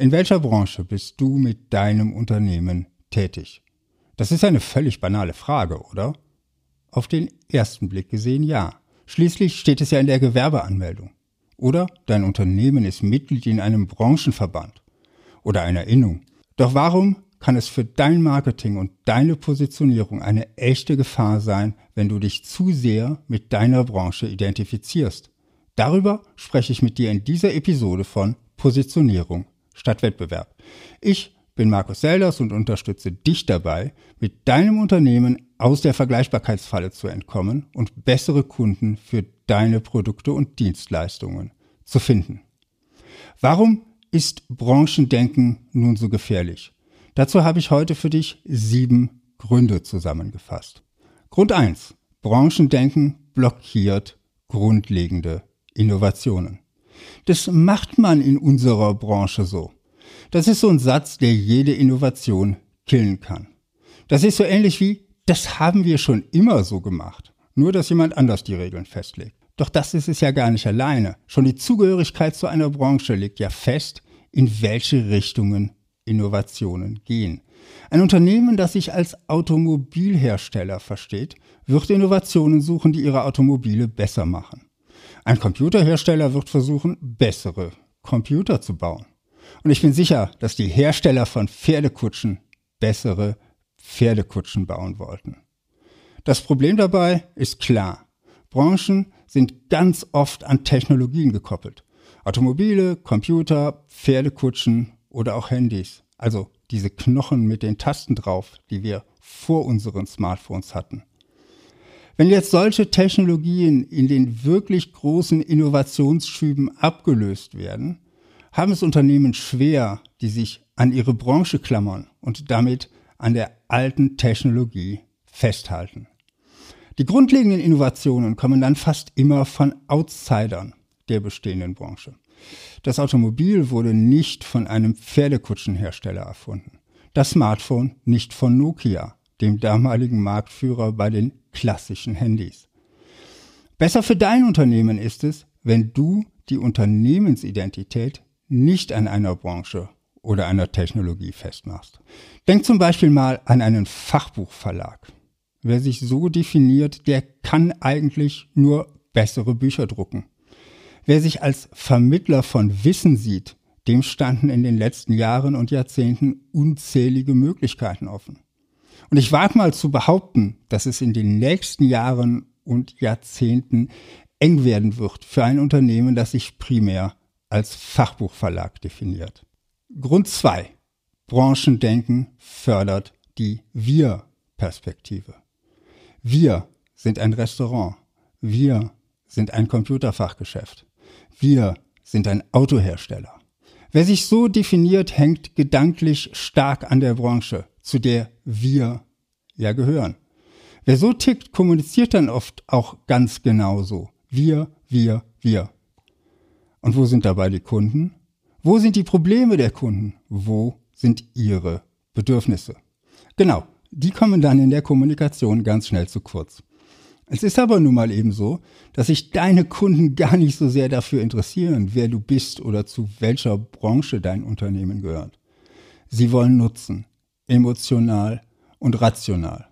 In welcher Branche bist du mit deinem Unternehmen tätig? Das ist eine völlig banale Frage, oder? Auf den ersten Blick gesehen ja. Schließlich steht es ja in der Gewerbeanmeldung. Oder dein Unternehmen ist Mitglied in einem Branchenverband oder einer Innung. Doch warum kann es für dein Marketing und deine Positionierung eine echte Gefahr sein, wenn du dich zu sehr mit deiner Branche identifizierst? Darüber spreche ich mit dir in dieser Episode von Positionierung statt Wettbewerb. Ich bin Markus Selders und unterstütze dich dabei, mit deinem Unternehmen aus der Vergleichbarkeitsfalle zu entkommen und bessere Kunden für deine Produkte und Dienstleistungen zu finden. Warum ist Branchendenken nun so gefährlich? Dazu habe ich heute für dich sieben Gründe zusammengefasst. Grund eins: Branchendenken blockiert grundlegende Innovationen. Das macht man in unserer Branche so. Das ist so ein Satz, der jede Innovation killen kann. Das ist so ähnlich wie, das haben wir schon immer so gemacht. Nur, dass jemand anders die Regeln festlegt. Doch das ist es ja gar nicht alleine. Schon die Zugehörigkeit zu einer Branche legt ja fest, in welche Richtungen Innovationen gehen. Ein Unternehmen, das sich als Automobilhersteller versteht, wird Innovationen suchen, die ihre Automobile besser machen. Ein Computerhersteller wird versuchen, bessere Computer zu bauen. Und ich bin sicher, dass die Hersteller von Pferdekutschen bessere Pferdekutschen bauen wollten. Das Problem dabei ist klar. Branchen sind ganz oft an Technologien gekoppelt. Automobile, Computer, Pferdekutschen oder auch Handys. Also diese Knochen mit den Tasten drauf, die wir vor unseren Smartphones hatten. Wenn jetzt solche Technologien in den wirklich großen Innovationsschüben abgelöst werden, haben es Unternehmen schwer, die sich an ihre Branche klammern und damit an der alten Technologie festhalten. Die grundlegenden Innovationen kommen dann fast immer von Outsidern der bestehenden Branche. Das Automobil wurde nicht von einem Pferdekutschenhersteller erfunden. Das Smartphone nicht von Nokia, dem damaligen Marktführer bei den klassischen Handys. Besser für dein Unternehmen ist es, wenn du die Unternehmensidentität nicht an einer Branche oder einer Technologie festmachst. Denk zum Beispiel mal an einen Fachbuchverlag. Wer sich so definiert, der kann eigentlich nur bessere Bücher drucken. Wer sich als Vermittler von Wissen sieht, dem standen in den letzten Jahren und Jahrzehnten unzählige Möglichkeiten offen. Und ich wage mal zu behaupten, dass es in den nächsten Jahren und Jahrzehnten eng werden wird für ein Unternehmen, das sich primär als Fachbuchverlag definiert. Grund zwei: Branchendenken fördert die Wir-Perspektive. Wir sind ein Restaurant. Wir sind ein Computerfachgeschäft. Wir sind ein Autohersteller. Wer sich so definiert, hängt gedanklich stark an der Branche, zu der wir ja gehören. Wer so tickt, kommuniziert dann oft auch ganz genau so. Wir, wir, wir. Und wo sind dabei die Kunden? Wo sind die Probleme der Kunden? Wo sind ihre Bedürfnisse? Genau, die kommen dann in der Kommunikation ganz schnell zu kurz. Es ist aber nun mal eben so, dass sich deine Kunden gar nicht so sehr dafür interessieren, wer du bist oder zu welcher Branche dein Unternehmen gehört. Sie wollen Nutzen, emotional und rational.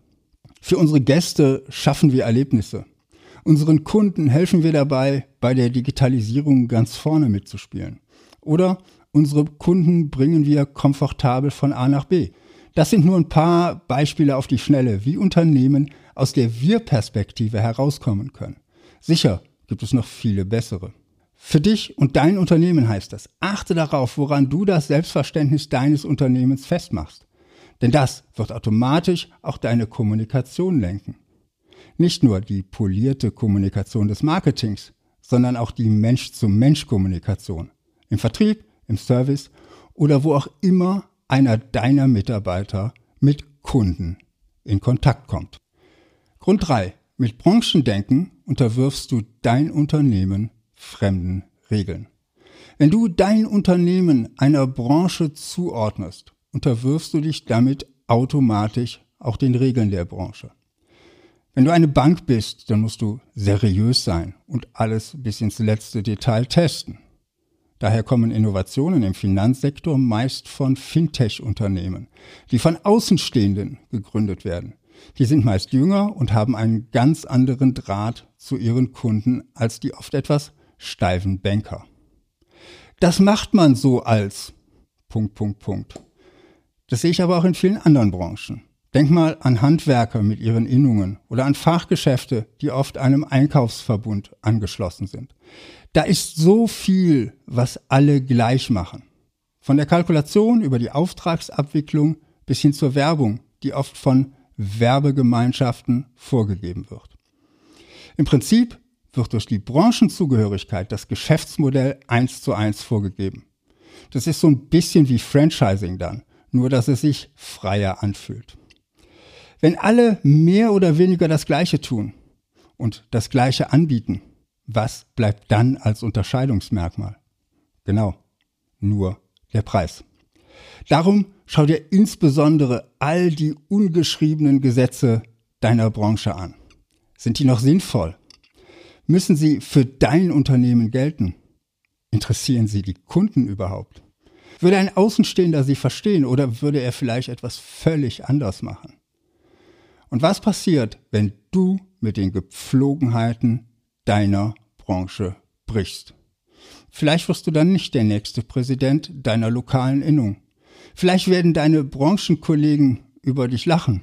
Für unsere Gäste schaffen wir Erlebnisse. Unseren Kunden helfen wir dabei, bei der Digitalisierung ganz vorne mitzuspielen. Oder unsere Kunden bringen wir komfortabel von A nach B. Das sind nur ein paar Beispiele auf die Schnelle, wie Unternehmen aus der Wir-Perspektive herauskommen können. Sicher gibt es noch viele bessere. Für dich und dein Unternehmen heißt das, achte darauf, woran du das Selbstverständnis deines Unternehmens festmachst. Denn das wird automatisch auch deine Kommunikation lenken. Nicht nur die polierte Kommunikation des Marketings, sondern auch die Mensch-zu-Mensch-Kommunikation. Im Vertrieb, im Service oder wo auch immer einer deiner Mitarbeiter mit Kunden in Kontakt kommt. Grund 3. Mit Branchendenken unterwirfst du dein Unternehmen fremden Regeln. Wenn du dein Unternehmen einer Branche zuordnest, unterwirfst du dich damit automatisch auch den Regeln der Branche. Wenn du eine Bank bist, dann musst du seriös sein und alles bis ins letzte Detail testen. Daher kommen Innovationen im Finanzsektor meist von Fintech-Unternehmen, die von Außenstehenden gegründet werden. Die sind meist jünger und haben einen ganz anderen Draht zu ihren Kunden als die oft etwas steifen Banker. Das macht man so als Punkt, Punkt, Punkt. Das sehe ich aber auch in vielen anderen Branchen. Denk mal an Handwerker mit ihren Innungen oder an Fachgeschäfte, die oft einem Einkaufsverbund angeschlossen sind. Da ist so viel, was alle gleich machen. Von der Kalkulation über die Auftragsabwicklung bis hin zur Werbung, die oft von Werbegemeinschaften vorgegeben wird. Im Prinzip wird durch die Branchenzugehörigkeit das Geschäftsmodell eins zu eins vorgegeben. Das ist so ein bisschen wie Franchising dann, nur dass es sich freier anfühlt. Wenn alle mehr oder weniger das Gleiche tun und das Gleiche anbieten, was bleibt dann als Unterscheidungsmerkmal? Genau, nur der Preis. Darum schau dir insbesondere all die ungeschriebenen Gesetze deiner Branche an. Sind die noch sinnvoll? Müssen sie für dein Unternehmen gelten? Interessieren sie die Kunden überhaupt? Würde ein Außenstehender sie verstehen oder würde er vielleicht etwas völlig anders machen? Und was passiert, wenn du mit den Gepflogenheiten deiner Branche brichst? Vielleicht wirst du dann nicht der nächste Präsident deiner lokalen Innung. Vielleicht werden deine Branchenkollegen über dich lachen.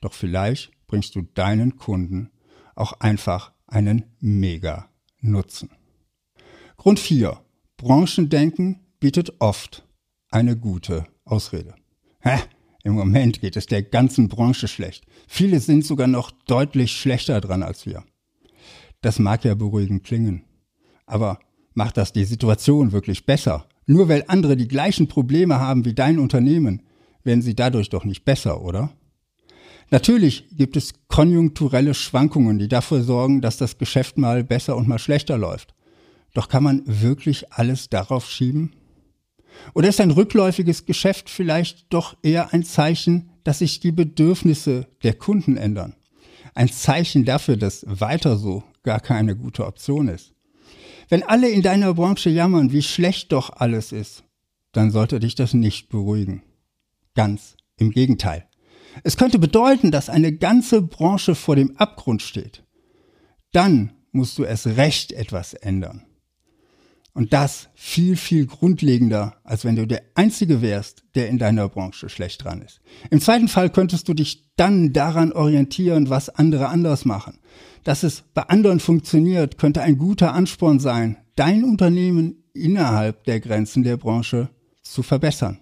Doch vielleicht bringst du deinen Kunden auch einfach einen mega Nutzen. Grund 4. Branchendenken bietet oft eine gute Ausrede. Hä? Im Moment geht es der ganzen Branche schlecht. Viele sind sogar noch deutlich schlechter dran als wir. Das mag ja beruhigend klingen. Aber macht das die Situation wirklich besser? Nur weil andere die gleichen Probleme haben wie dein Unternehmen, werden sie dadurch doch nicht besser, oder? Natürlich gibt es konjunkturelle Schwankungen, die dafür sorgen, dass das Geschäft mal besser und mal schlechter läuft. Doch kann man wirklich alles darauf schieben? Oder ist ein rückläufiges Geschäft vielleicht doch eher ein Zeichen, dass sich die Bedürfnisse der Kunden ändern? Ein Zeichen dafür, dass weiter so gar keine gute Option ist. Wenn alle in deiner Branche jammern, wie schlecht doch alles ist, dann sollte dich das nicht beruhigen. Ganz im Gegenteil. Es könnte bedeuten, dass eine ganze Branche vor dem Abgrund steht. Dann musst du es recht etwas ändern. Und das viel, viel grundlegender, als wenn du der Einzige wärst, der in deiner Branche schlecht dran ist. Im zweiten Fall könntest du dich dann daran orientieren, was andere anders machen. Dass es bei anderen funktioniert, könnte ein guter Ansporn sein, dein Unternehmen innerhalb der Grenzen der Branche zu verbessern.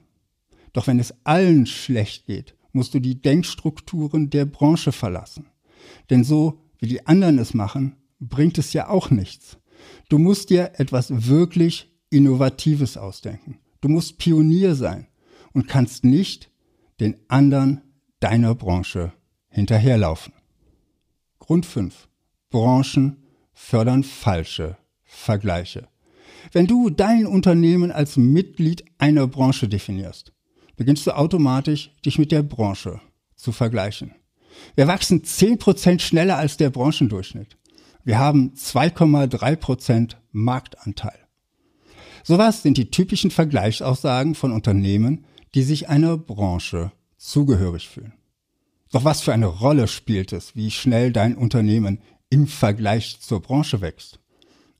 Doch wenn es allen schlecht geht, musst du die Denkstrukturen der Branche verlassen. Denn so, wie die anderen es machen, bringt es ja auch nichts. Du musst dir etwas wirklich Innovatives ausdenken. Du musst Pionier sein und kannst nicht den anderen deiner Branche hinterherlaufen. Grund 5. Branchen fördern falsche Vergleiche. Wenn du dein Unternehmen als Mitglied einer Branche definierst, beginnst du automatisch, dich mit der Branche zu vergleichen. Wir wachsen 10% schneller als der Branchendurchschnitt. Wir haben 2,3 Prozent Marktanteil. Sowas sind die typischen Vergleichsaussagen von Unternehmen, die sich einer Branche zugehörig fühlen. Doch was für eine Rolle spielt es, wie schnell dein Unternehmen im Vergleich zur Branche wächst?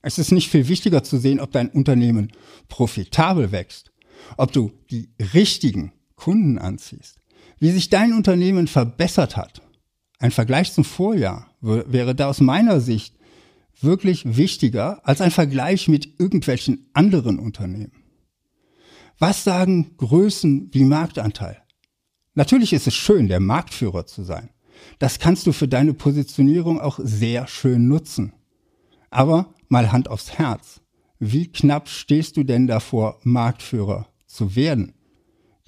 Es ist nicht viel wichtiger zu sehen, ob dein Unternehmen profitabel wächst, ob du die richtigen Kunden anziehst, wie sich dein Unternehmen verbessert hat ein Vergleich zum Vorjahr wäre da aus meiner Sicht wirklich wichtiger als ein Vergleich mit irgendwelchen anderen Unternehmen. Was sagen Größen wie Marktanteil? Natürlich ist es schön, der Marktführer zu sein. Das kannst du für deine Positionierung auch sehr schön nutzen. Aber mal Hand aufs Herz. Wie knapp stehst du denn davor, Marktführer zu werden?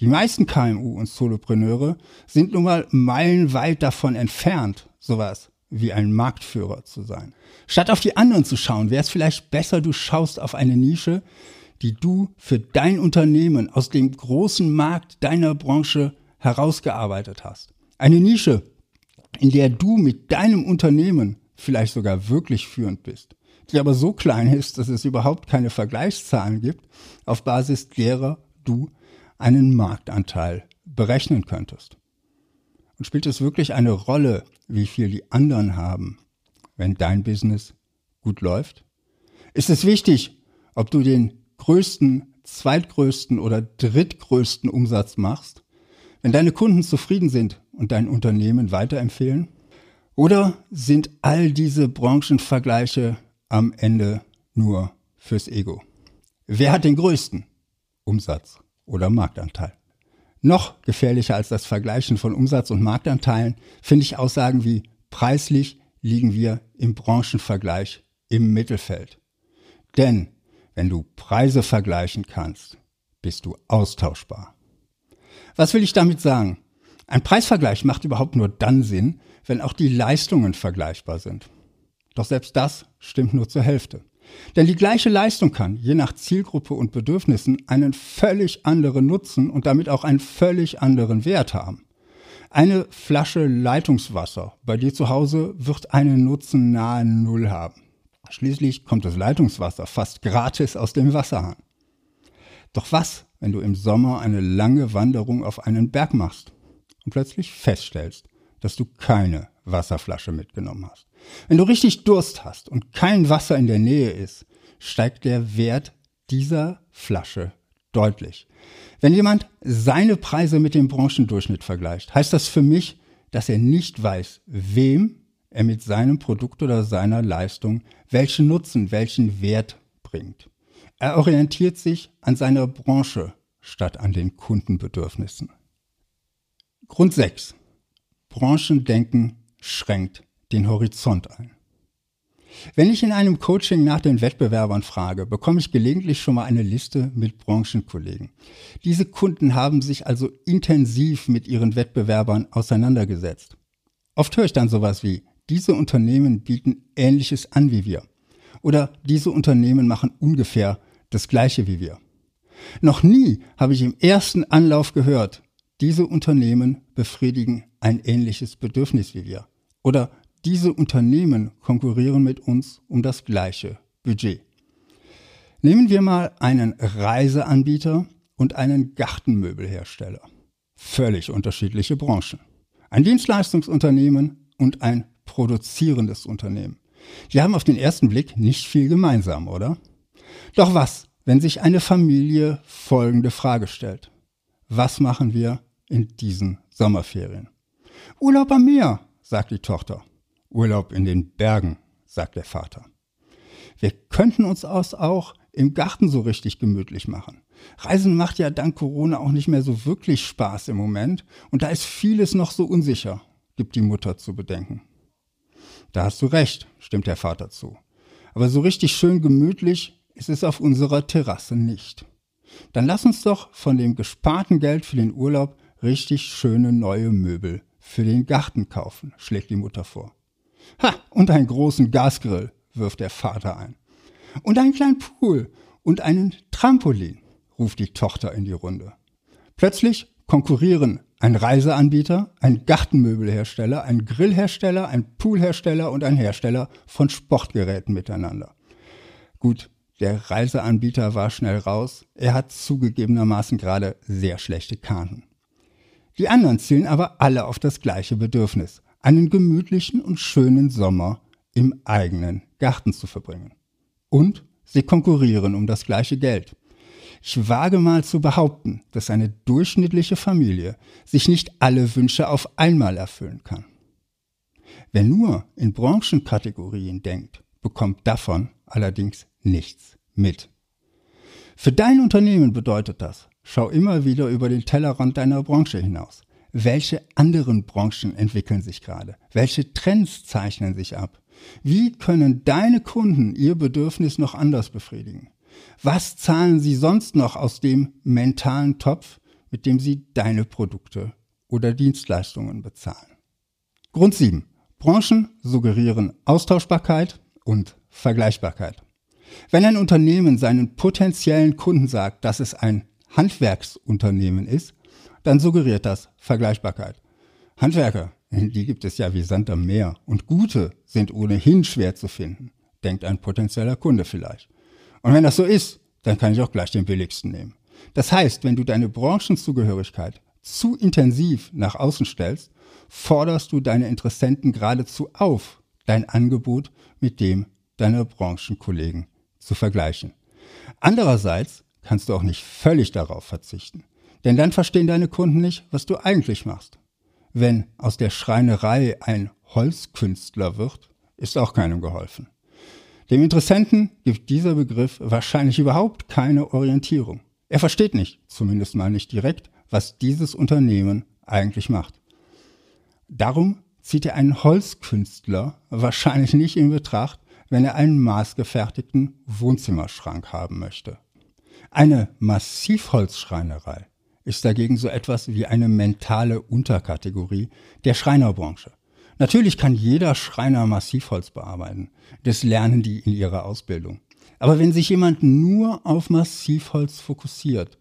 Die meisten KMU und Solopreneure sind nun mal meilenweit davon entfernt, sowas wie ein Marktführer zu sein. Statt auf die anderen zu schauen, wäre es vielleicht besser, du schaust auf eine Nische, die du für dein Unternehmen aus dem großen Markt deiner Branche herausgearbeitet hast. Eine Nische, in der du mit deinem Unternehmen vielleicht sogar wirklich führend bist. die aber so klein ist, dass es überhaupt keine Vergleichszahlen gibt, auf Basis derer du einen Marktanteil berechnen könntest. Und spielt es wirklich eine Rolle, wie viel die anderen haben, wenn dein Business gut läuft? Ist es wichtig, ob du den größten, zweitgrößten oder drittgrößten Umsatz machst? Wenn deine Kunden zufrieden sind und dein Unternehmen weiterempfehlen? Oder sind all diese Branchenvergleiche am Ende nur fürs Ego? Wer hat den größten Umsatz oder Marktanteil? Noch gefährlicher als das Vergleichen von Umsatz und Marktanteilen finde ich Aussagen wie preislich liegen wir im Branchenvergleich im Mittelfeld. Denn wenn du Preise vergleichen kannst, bist du austauschbar. Was will ich damit sagen? Ein Preisvergleich macht überhaupt nur dann Sinn, wenn auch die Leistungen vergleichbar sind. Doch selbst das stimmt nur zur Hälfte. Denn die gleiche Leistung kann, je nach Zielgruppe und Bedürfnissen, einen völlig anderen Nutzen und damit auch einen völlig anderen Wert haben. Eine Flasche Leitungswasser bei dir zu Hause wird einen Nutzen nahe Null haben. Schließlich kommt das Leitungswasser fast gratis aus dem Wasserhahn. Doch was, wenn du im Sommer eine lange Wanderung auf einen Berg machst und plötzlich feststellst, dass du keine Wasserflasche mitgenommen hast? Wenn du richtig Durst hast und kein Wasser in der Nähe ist, steigt der Wert dieser Flasche deutlich. Wenn jemand seine Preise mit dem Branchendurchschnitt vergleicht, heißt das für mich, dass er nicht weiß, wem er mit seinem Produkt oder seiner Leistung welchen Nutzen, welchen Wert bringt. Er orientiert sich an seiner Branche statt an den Kundenbedürfnissen. Grund 6. Branchendenken schränkt den Horizont ein. Wenn ich in einem Coaching nach den Wettbewerbern frage, bekomme ich gelegentlich schon mal eine Liste mit Branchenkollegen. Diese Kunden haben sich also intensiv mit ihren Wettbewerbern auseinandergesetzt. Oft höre ich dann sowas wie, diese Unternehmen bieten Ähnliches an wie wir. Oder diese Unternehmen machen ungefähr das Gleiche wie wir. Noch nie habe ich im ersten Anlauf gehört, diese Unternehmen befriedigen ein ähnliches Bedürfnis wie wir. Oder diese Unternehmen konkurrieren mit uns um das gleiche Budget. Nehmen wir mal einen Reiseanbieter und einen Gartenmöbelhersteller. Völlig unterschiedliche Branchen. Ein Dienstleistungsunternehmen und ein produzierendes Unternehmen. Die haben auf den ersten Blick nicht viel gemeinsam, oder? Doch was, wenn sich eine Familie folgende Frage stellt? Was machen wir in diesen Sommerferien? Urlaub am Meer, sagt die Tochter. Urlaub in den Bergen, sagt der Vater. Wir könnten uns aus auch im Garten so richtig gemütlich machen. Reisen macht ja dank Corona auch nicht mehr so wirklich Spaß im Moment und da ist vieles noch so unsicher, gibt die Mutter zu bedenken. Da hast du recht, stimmt der Vater zu. Aber so richtig schön gemütlich ist es auf unserer Terrasse nicht. Dann lass uns doch von dem gesparten Geld für den Urlaub richtig schöne neue Möbel für den Garten kaufen, schlägt die Mutter vor. Ha, und einen großen Gasgrill, wirft der Vater ein. Und einen kleinen Pool und einen Trampolin, ruft die Tochter in die Runde. Plötzlich konkurrieren ein Reiseanbieter, ein Gartenmöbelhersteller, ein Grillhersteller, ein Poolhersteller und ein Hersteller von Sportgeräten miteinander. Gut, der Reiseanbieter war schnell raus. Er hat zugegebenermaßen gerade sehr schlechte Karten. Die anderen zielen aber alle auf das gleiche Bedürfnis einen gemütlichen und schönen Sommer im eigenen Garten zu verbringen. Und sie konkurrieren um das gleiche Geld. Ich wage mal zu behaupten, dass eine durchschnittliche Familie sich nicht alle Wünsche auf einmal erfüllen kann. Wer nur in Branchenkategorien denkt, bekommt davon allerdings nichts mit. Für dein Unternehmen bedeutet das, schau immer wieder über den Tellerrand deiner Branche hinaus welche anderen Branchen entwickeln sich gerade? Welche Trends zeichnen sich ab? Wie können deine Kunden ihr Bedürfnis noch anders befriedigen? Was zahlen sie sonst noch aus dem mentalen Topf, mit dem sie deine Produkte oder Dienstleistungen bezahlen? Grund 7. Branchen suggerieren Austauschbarkeit und Vergleichbarkeit. Wenn ein Unternehmen seinen potenziellen Kunden sagt, dass es ein Handwerksunternehmen ist, dann suggeriert das Vergleichbarkeit. Handwerker, die gibt es ja wie Sand am Meer und gute sind ohnehin schwer zu finden. denkt ein potenzieller Kunde vielleicht. Und wenn das so ist, dann kann ich auch gleich den billigsten nehmen. Das heißt, wenn du deine Branchenzugehörigkeit zu intensiv nach außen stellst, forderst du deine Interessenten geradezu auf, dein Angebot mit dem deiner Branchenkollegen zu vergleichen. Andererseits kannst du auch nicht völlig darauf verzichten, denn dann verstehen deine Kunden nicht, was du eigentlich machst. Wenn aus der Schreinerei ein Holzkünstler wird, ist auch keinem geholfen. Dem Interessenten gibt dieser Begriff wahrscheinlich überhaupt keine Orientierung. Er versteht nicht, zumindest mal nicht direkt, was dieses Unternehmen eigentlich macht. Darum zieht er einen Holzkünstler wahrscheinlich nicht in Betracht, wenn er einen maßgefertigten Wohnzimmerschrank haben möchte. Eine Massivholzschreinerei ist dagegen so etwas wie eine mentale Unterkategorie der Schreinerbranche. Natürlich kann jeder Schreiner Massivholz bearbeiten. Das lernen die in ihrer Ausbildung. Aber wenn sich jemand nur auf Massivholz fokussiert,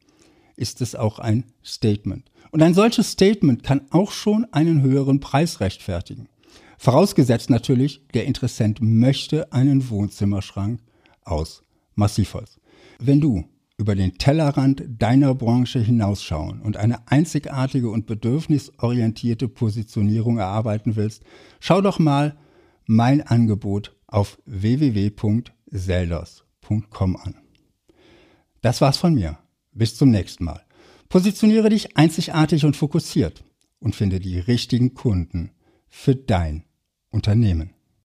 ist es auch ein Statement. Und ein solches Statement kann auch schon einen höheren Preis rechtfertigen. Vorausgesetzt natürlich, der Interessent möchte einen Wohnzimmerschrank aus Massivholz. Wenn du über den Tellerrand deiner Branche hinausschauen und eine einzigartige und bedürfnisorientierte Positionierung erarbeiten willst, schau doch mal mein Angebot auf www.selders.com an. Das war's von mir. Bis zum nächsten Mal. Positioniere dich einzigartig und fokussiert und finde die richtigen Kunden für dein Unternehmen.